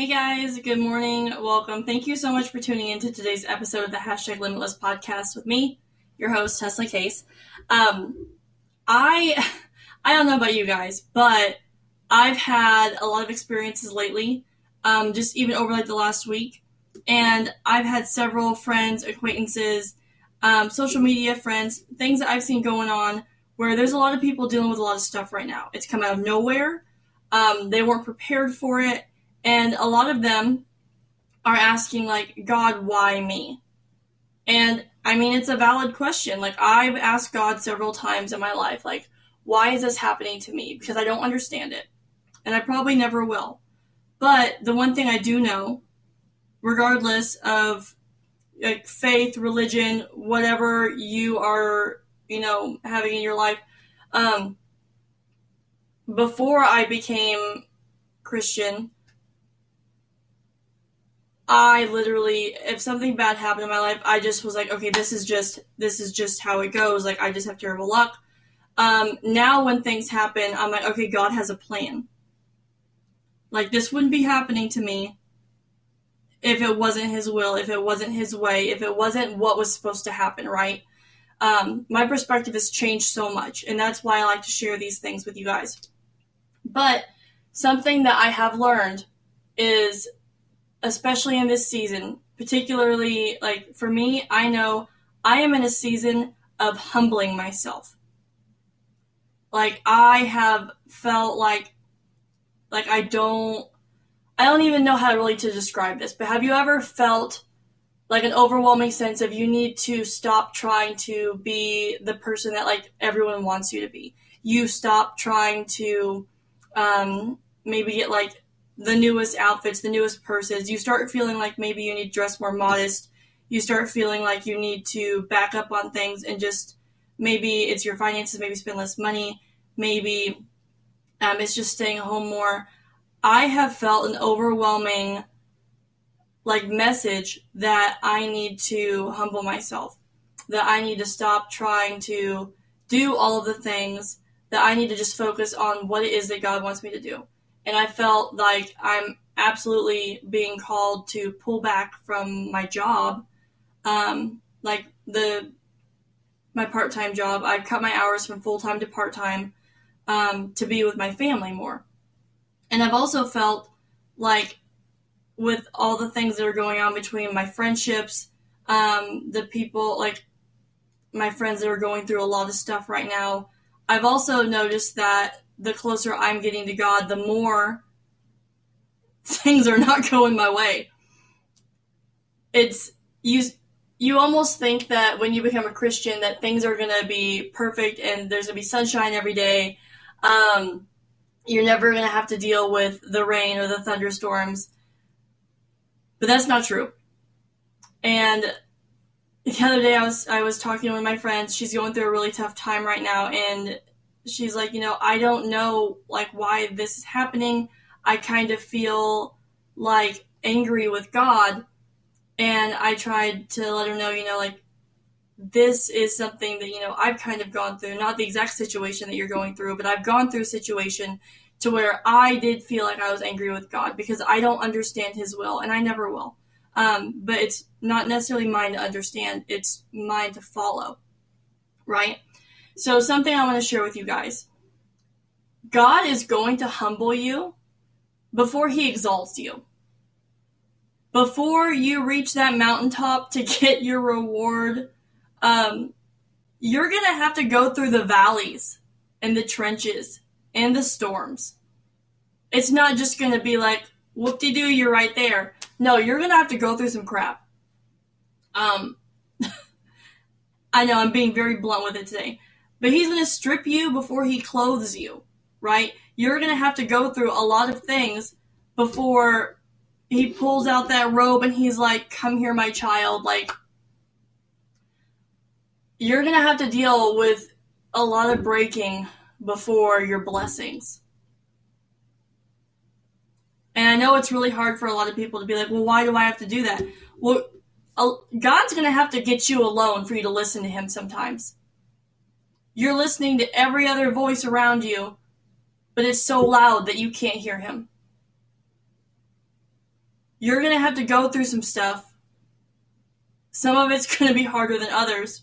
Hey guys, good morning, welcome. Thank you so much for tuning into today's episode of the Hashtag Limitless podcast with me, your host, Tesla Case. Um, I, I don't know about you guys, but I've had a lot of experiences lately, um, just even over like the last week, and I've had several friends, acquaintances, um, social media friends, things that I've seen going on where there's a lot of people dealing with a lot of stuff right now. It's come out of nowhere. Um, they weren't prepared for it and a lot of them are asking, like, God, why me? And I mean, it's a valid question. Like, I've asked God several times in my life, like, why is this happening to me? Because I don't understand it. And I probably never will. But the one thing I do know, regardless of like faith, religion, whatever you are, you know, having in your life, um, before I became Christian, I literally, if something bad happened in my life, I just was like, okay, this is just, this is just how it goes. Like, I just have terrible luck. Um, now when things happen, I'm like, okay, God has a plan. Like, this wouldn't be happening to me if it wasn't His will, if it wasn't His way, if it wasn't what was supposed to happen, right? Um, my perspective has changed so much, and that's why I like to share these things with you guys. But something that I have learned is especially in this season, particularly like for me, I know I am in a season of humbling myself. Like I have felt like like I don't I don't even know how really to describe this, but have you ever felt like an overwhelming sense of you need to stop trying to be the person that like everyone wants you to be. You stop trying to um, maybe get like the newest outfits, the newest purses, you start feeling like maybe you need to dress more modest. You start feeling like you need to back up on things and just maybe it's your finances, maybe spend less money, maybe um, it's just staying home more. I have felt an overwhelming like message that I need to humble myself, that I need to stop trying to do all of the things, that I need to just focus on what it is that God wants me to do and I felt like I'm absolutely being called to pull back from my job, um, like the my part time job. I cut my hours from full time to part time um, to be with my family more, and I've also felt like with all the things that are going on between my friendships, um, the people like my friends that are going through a lot of stuff right now. I've also noticed that the closer I'm getting to God, the more things are not going my way. It's you you almost think that when you become a Christian that things are going to be perfect and there's going to be sunshine every day. Um, you're never going to have to deal with the rain or the thunderstorms. But that's not true. And the other day I was I was talking to one of my friends. She's going through a really tough time right now and she's like, you know, I don't know like why this is happening. I kind of feel like angry with God. And I tried to let her know, you know, like this is something that, you know, I've kind of gone through, not the exact situation that you're going through, but I've gone through a situation to where I did feel like I was angry with God because I don't understand his will and I never will. Um, but it's not necessarily mine to understand, it's mine to follow. Right? So, something I want to share with you guys God is going to humble you before he exalts you. Before you reach that mountaintop to get your reward, um, you're going to have to go through the valleys and the trenches and the storms. It's not just going to be like, whoop de doo, you're right there. No, you're going to have to go through some crap. Um, I know I'm being very blunt with it today. But he's going to strip you before he clothes you, right? You're going to have to go through a lot of things before he pulls out that robe and he's like, Come here, my child. Like, you're going to have to deal with a lot of breaking before your blessings. And I know it's really hard for a lot of people to be like, well, why do I have to do that? Well, God's going to have to get you alone for you to listen to Him sometimes. You're listening to every other voice around you, but it's so loud that you can't hear him. You're going to have to go through some stuff. Some of it's going to be harder than others.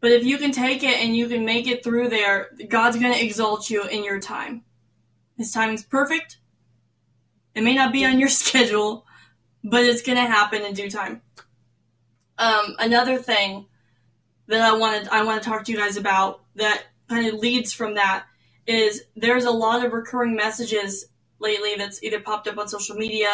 But if you can take it and you can make it through there, God's going to exalt you in your time. His timing's perfect. It may not be on your schedule, but it's going to happen in due time. Um, another thing that I wanted I want to talk to you guys about that kind of leads from that is there's a lot of recurring messages lately that's either popped up on social media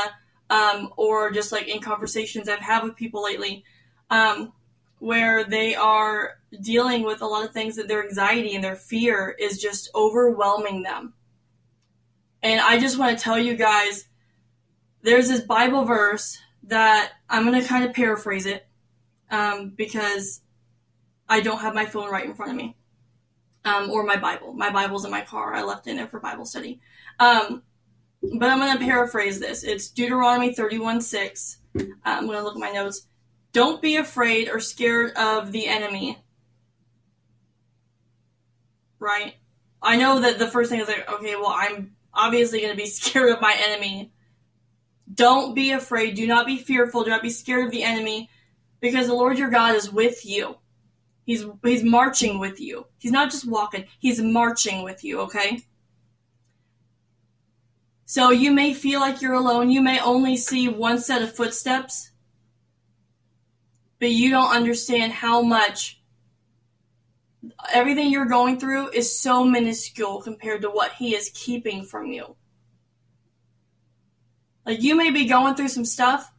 um, or just like in conversations I've had with people lately um, where they are dealing with a lot of things that their anxiety and their fear is just overwhelming them. And I just want to tell you guys there's this Bible verse that I'm going to kind of paraphrase it um, because I don't have my phone right in front of me um, or my Bible. My Bible's in my car. I left it in there for Bible study. Um, but I'm going to paraphrase this. It's Deuteronomy 31 6. Uh, I'm going to look at my notes. Don't be afraid or scared of the enemy. Right? I know that the first thing is like, okay, well, I'm obviously going to be scared of my enemy. Don't be afraid. Do not be fearful. Do not be scared of the enemy because the Lord your God is with you. He's he's marching with you. He's not just walking. He's marching with you, okay? So you may feel like you're alone. You may only see one set of footsteps, but you don't understand how much everything you're going through is so minuscule compared to what he is keeping from you. Like you may be going through some stuff,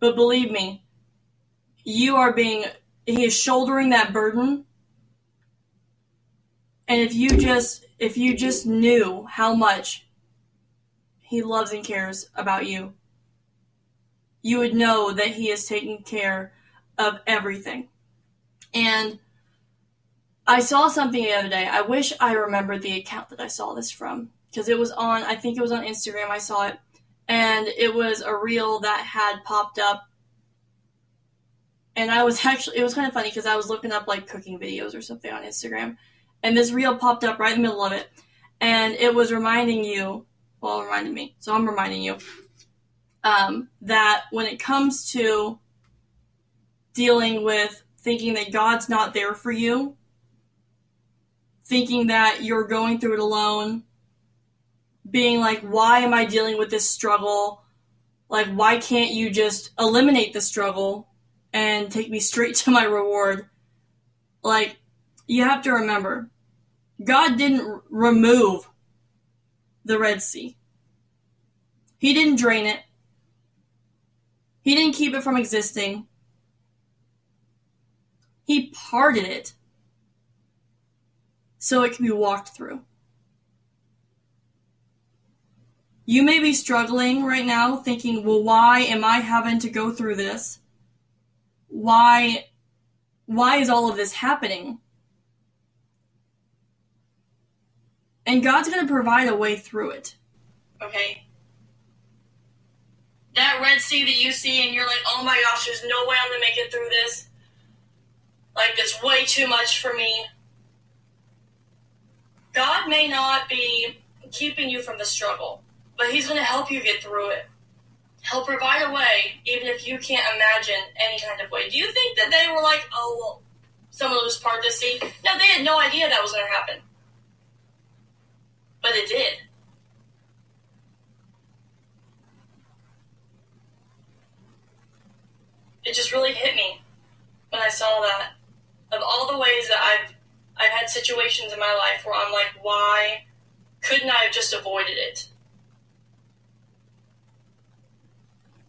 but believe me, you are being he is shouldering that burden. And if you just if you just knew how much he loves and cares about you, you would know that he is taking care of everything. And I saw something the other day. I wish I remembered the account that I saw this from because it was on I think it was on Instagram. I saw it and it was a reel that had popped up and I was actually it was kind of funny because I was looking up like cooking videos or something on Instagram, and this reel popped up right in the middle of it, and it was reminding you, well, it reminded me, so I'm reminding you, um, that when it comes to dealing with thinking that God's not there for you, thinking that you're going through it alone, being like, why am I dealing with this struggle? Like, why can't you just eliminate the struggle and take me straight to my reward? Like, you have to remember, God didn't r- remove the Red Sea. He didn't drain it. He didn't keep it from existing. He parted it so it can be walked through. You may be struggling right now thinking, well, why am I having to go through this? Why, why is all of this happening? And God's going to provide a way through it. Okay? That Red Sea that you see and you're like, oh my gosh, there's no way I'm going to make it through this. Like, it's way too much for me. God may not be keeping you from the struggle but he's going to help you get through it. He'll provide a way, even if you can't imagine any kind of way. Do you think that they were like, oh, well, someone just part the sea? No, they had no idea that was going to happen. But it did. It just really hit me when I saw that. Of all the ways that I've I've had situations in my life where I'm like, why couldn't I have just avoided it?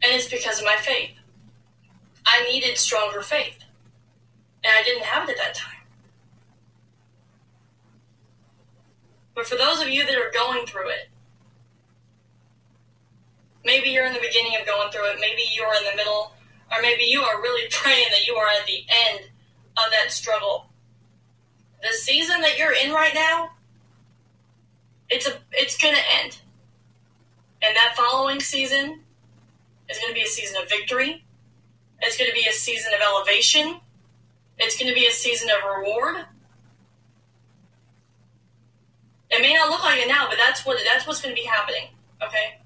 And it's because of my faith. I needed stronger faith. And I didn't have it at that time. But for those of you that are going through it, maybe you're in the beginning of going through it, maybe you're in the middle, or maybe you are really praying that you are at the end of that struggle. The season that you're in right now, it's a it's gonna end. And that following season it's going to be a season of victory. It's going to be a season of elevation. It's going to be a season of reward. It may not look like it now, but that's what that's what's going to be happening. Okay.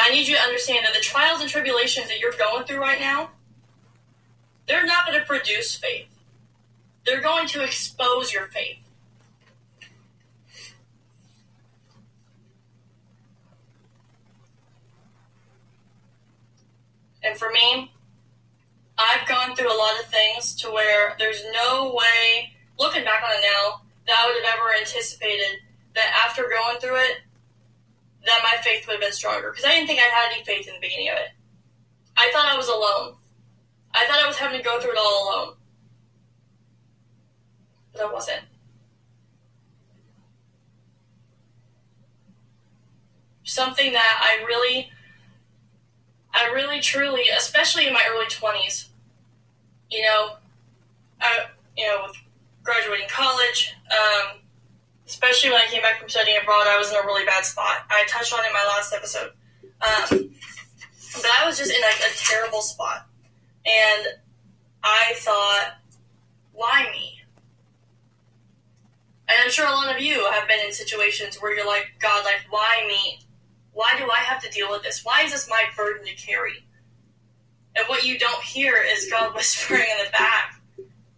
I need you to understand that the trials and tribulations that you're going through right now, they're not going to produce faith. They're going to expose your faith. And for me, I've gone through a lot of things to where there's no way, looking back on it now, that I would have ever anticipated that after going through it, that my faith would have been stronger. Because I didn't think I had any faith in the beginning of it. I thought I was alone. I thought I was having to go through it all alone. But I wasn't. Something that I really I really truly, especially in my early 20s, you know, I, you know, with graduating college, um, especially when I came back from studying abroad, I was in a really bad spot. I touched on it in my last episode. Um, but I was just in like a terrible spot. And I thought, why me? And I'm sure a lot of you have been in situations where you're like, God, like, why me? Why do I have to deal with this? Why is this my burden to carry? And what you don't hear is God whispering in the back,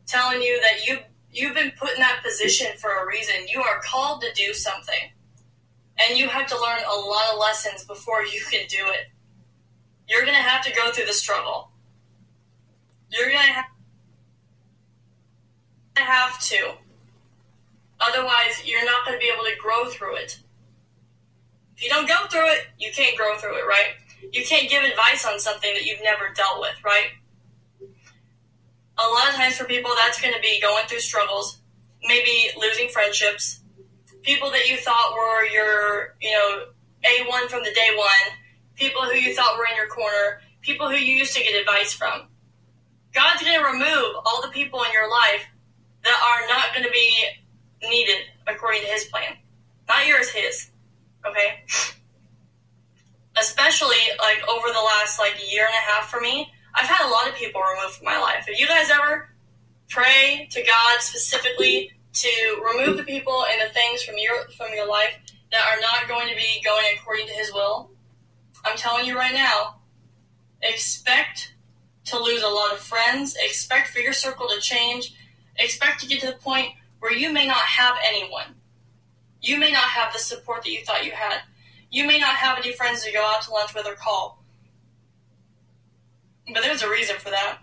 telling you that you you've been put in that position for a reason. You are called to do something. And you have to learn a lot of lessons before you can do it. You're going to have to go through the struggle. You're going to have to. Otherwise, you're not going to be able to grow through it. If you don't go through it, you can't grow through it, right? You can't give advice on something that you've never dealt with, right? A lot of times for people, that's going to be going through struggles, maybe losing friendships, people that you thought were your, you know, A1 from the day one, people who you thought were in your corner, people who you used to get advice from. God's going to remove all the people in your life that are not going to be needed according to His plan. Not yours, His. Okay. Especially like over the last like year and a half for me, I've had a lot of people removed from my life. Have you guys ever pray to God specifically to remove the people and the things from your from your life that are not going to be going according to His will? I'm telling you right now, expect to lose a lot of friends. Expect for your circle to change. Expect to get to the point where you may not have anyone. You may not have the support that you thought you had. You may not have any friends to go out to lunch with or call. But there's a reason for that.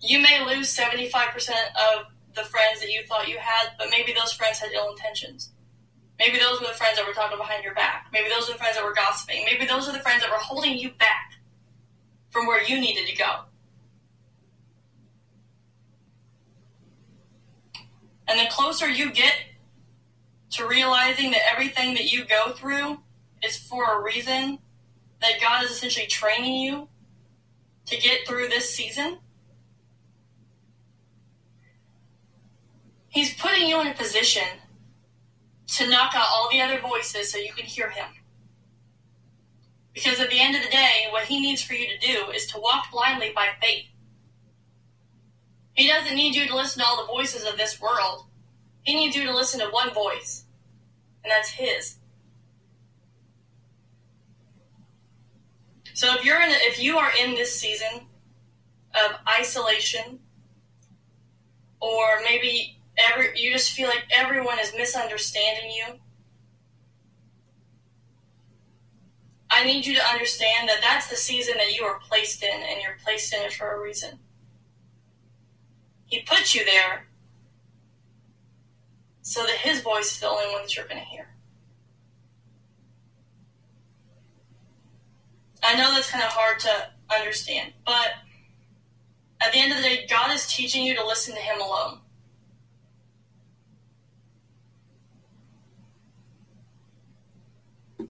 You may lose 75% of the friends that you thought you had, but maybe those friends had ill intentions. Maybe those were the friends that were talking behind your back. Maybe those were the friends that were gossiping. Maybe those are the friends that were holding you back from where you needed to go. And the closer you get to realizing that everything that you go through is for a reason, that God is essentially training you to get through this season. He's putting you in a position to knock out all the other voices so you can hear him. Because at the end of the day, what he needs for you to do is to walk blindly by faith. He doesn't need you to listen to all the voices of this world. He needs you to listen to one voice, and that's his. So if you're in, if you are in this season of isolation, or maybe every you just feel like everyone is misunderstanding you, I need you to understand that that's the season that you are placed in, and you're placed in it for a reason. He put you there so that his voice is the only one that you're going to hear. I know that's kind of hard to understand, but at the end of the day, God is teaching you to listen to him alone.